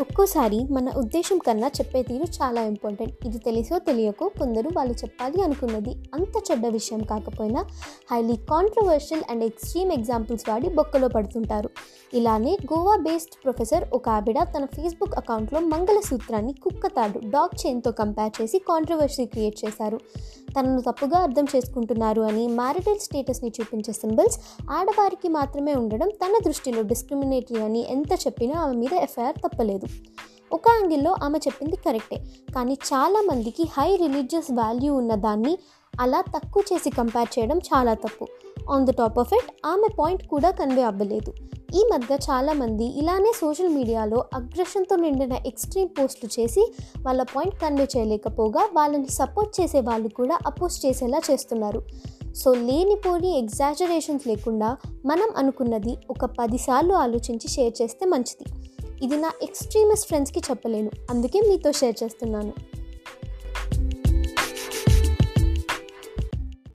ఒక్కోసారి మన ఉద్దేశం కన్నా చెప్పే తీరు చాలా ఇంపార్టెంట్ ఇది తెలిసో తెలియకో కొందరు వాళ్ళు చెప్పాలి అనుకున్నది. అంత చెడ్డ విషయం కాకపోయినా highly controversial and extreme examples వాడి బొక్కలో పడుతుంటారు. ఇలానే గోవా బేస్డ్ ప్రొఫెసర్ ఒక ఆవిడ తన ఫేస్బుక్ అకౌంట్లో మంగళసూత్రాన్ని కుక్క తాడు డాగ్ చైన్తో కంపేర్ చేసి కాంట్రవర్సీ క్రియేట్ చేశారు. తనను తప్పుగా అర్థం చేసుకుంటున్నారు అని మ్యారిటల్ స్టేటస్ని చూపించే సింబల్స్ ఆడవారికి మాత్రమే ఉండడం తన దృష్టిలో డిస్క్రిమినేటరీ అని ఎంత చెప్పినా ఆమె మీద ఎఫ్ఐఆర్ తప్పలేదు. ఒక యాంగిల్లో ఆమె చెప్పింది కరెక్టే కానీ చాలామందికి హై రిలీజియస్ వాల్యూ ఉన్న దాన్ని అలా తక్కువ చేసి కంపేర్ చేయడం చాలా తప్పు. On the top of it ఆమె పాయింట్ కూడా కన్వే అవ్వలేదు. ఈ మధ్య చాలామంది ఇలానే సోషల్ మీడియాలో అగ్రెషన్తో నిండిన ఎక్స్ట్రీమ్ పోస్టులు చేసి వాళ్ళ పాయింట్ కన్వే చేయలేకపోగా వాళ్ళని సపోర్ట్ చేసే వాళ్ళు కూడా అపోజ్ చేసేలా చేస్తున్నారు. సో లేనిపోని ఎగ్జాజరేషన్స్ లేకుండా మనం అనుకున్నది ఒక పదిసార్లు ఆలోచించి షేర్ చేస్తే మంచిది. ఇది నా ఎక్స్ట్రీమిస్ట్ ఫ్రెండ్స్కి చెప్పలేను. అందుకే మీతో షేర్ చేస్తున్నాను.